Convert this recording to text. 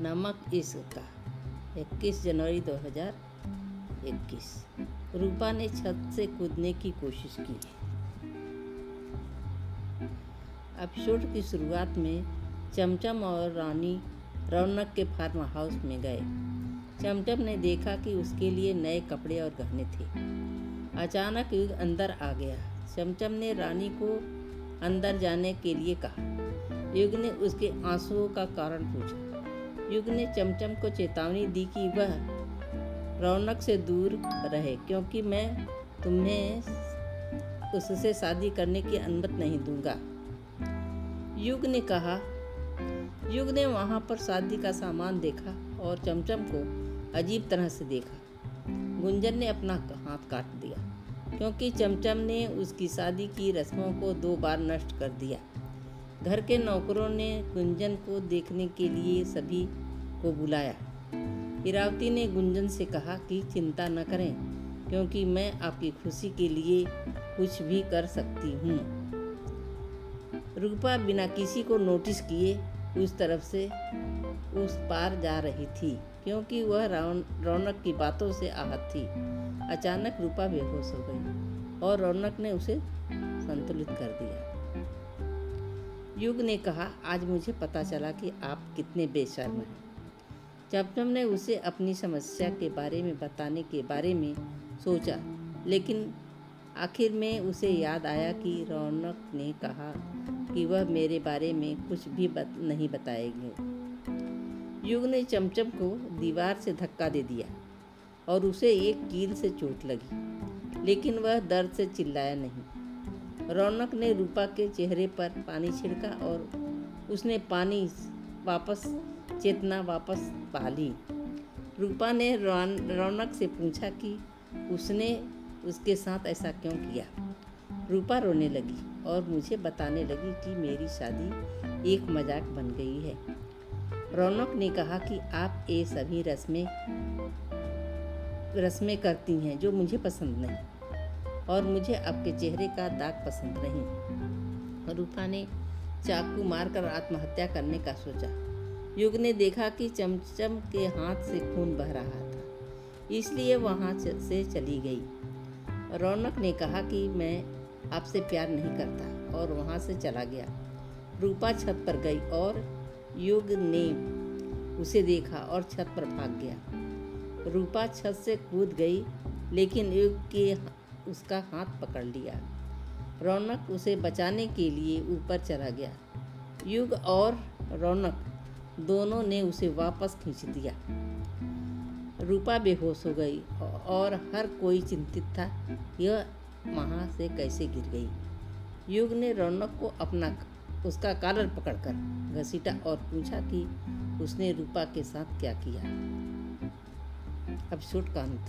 नमक इश्क का। 21 जनवरी 2021 रूपा ने छत से कूदने की कोशिश की। एपिसोड की शुरुआत में चमचम और रानी रौनक के फार्म हाउस में गए। चमचम ने देखा कि उसके लिए नए कपड़े और गहने थे। अचानक युग अंदर आ गया। चमचम ने रानी को अंदर जाने के लिए कहा। युग ने उसके आंसुओं का कारण पूछा। युग ने चमचम को चेतावनी दी कि वह रौनक से दूर रहे, क्योंकि मैं तुम्हें उससे शादी करने की अनुमति नहीं दूँगा। युग ने कहा, युग ने वहाँ पर शादी का सामान देखा और चमचम को अजीब तरह से देखा। गुंजन ने अपना हाथ काट दिया, क्योंकि चमचम ने उसकी शादी की रस्मों को दो बार नष्ट कर दिया। घर के नौकरों ने गुंजन को देखने के लिए सभी को बुलाया। इरावती ने गुंजन से कहा कि चिंता न करें, क्योंकि मैं आपकी खुशी के लिए कुछ भी कर सकती हूँ। रूपा बिना किसी को नोटिस किए उस तरफ़ से उस पार जा रही थी, क्योंकि वह रौनक की बातों से आहत थी। अचानक रूपा बेहोश हो गई और रौनक ने उसे संतुलित कर दिया। युग ने कहा आज मुझे पता चला कि आप कितने बेशर्म हैं। चमचम ने उसे अपनी समस्या के बारे में बताने के बारे में सोचा लेकिन आखिर में उसे याद आया कि रौनक ने कहा कि वह मेरे बारे में कुछ भी बत, नहीं बताएँगे। युग ने चमचम को दीवार से धक्का दे दिया और उसे एक कील से चोट लगी लेकिन वह दर्द से चिल्लाया नहीं। रौनक ने रूपा के चेहरे पर पानी छिड़का और उसने पानी वापस, चेतना वापस पा ली। रूपा ने रौनक से पूछा कि उसने उसके साथ ऐसा क्यों किया? रूपा रोने लगी और मुझे बताने लगी कि मेरी शादी एक मज़ाक बन गई है। रौनक ने कहा कि आप ये सभी रस्में रस्में करती हैं जो मुझे पसंद नहीं। और मुझे आपके चेहरे का दाग पसंद नहीं। रूपा ने चाकू मारकर आत्महत्या करने का सोचा। युग ने देखा कि चमचम के हाथ से खून बह रहा था, इसलिए वहाँ से चली गई। रौनक ने कहा कि मैं आपसे प्यार नहीं करता और वहाँ से चला गया। रूपा छत पर गई और युग ने उसे देखा और छत पर भाग गया। रूपा छत से कूद गई, लेकिन युग के उसका हाथ पकड़ लिया। रौनक उसे बचाने के लिए ऊपर चला गया। युग और रौनक दोनों ने उसे वापस खींच दिया। रूपा बेहोश हो गई और हर कोई चिंतित था, यह वहाँ से कैसे गिर गई? युग ने रौनक को अपना उसका कॉलर पकड़कर घसीटा और पूछा कि उसने रूपा के साथ क्या किया? अब शूट का अंत।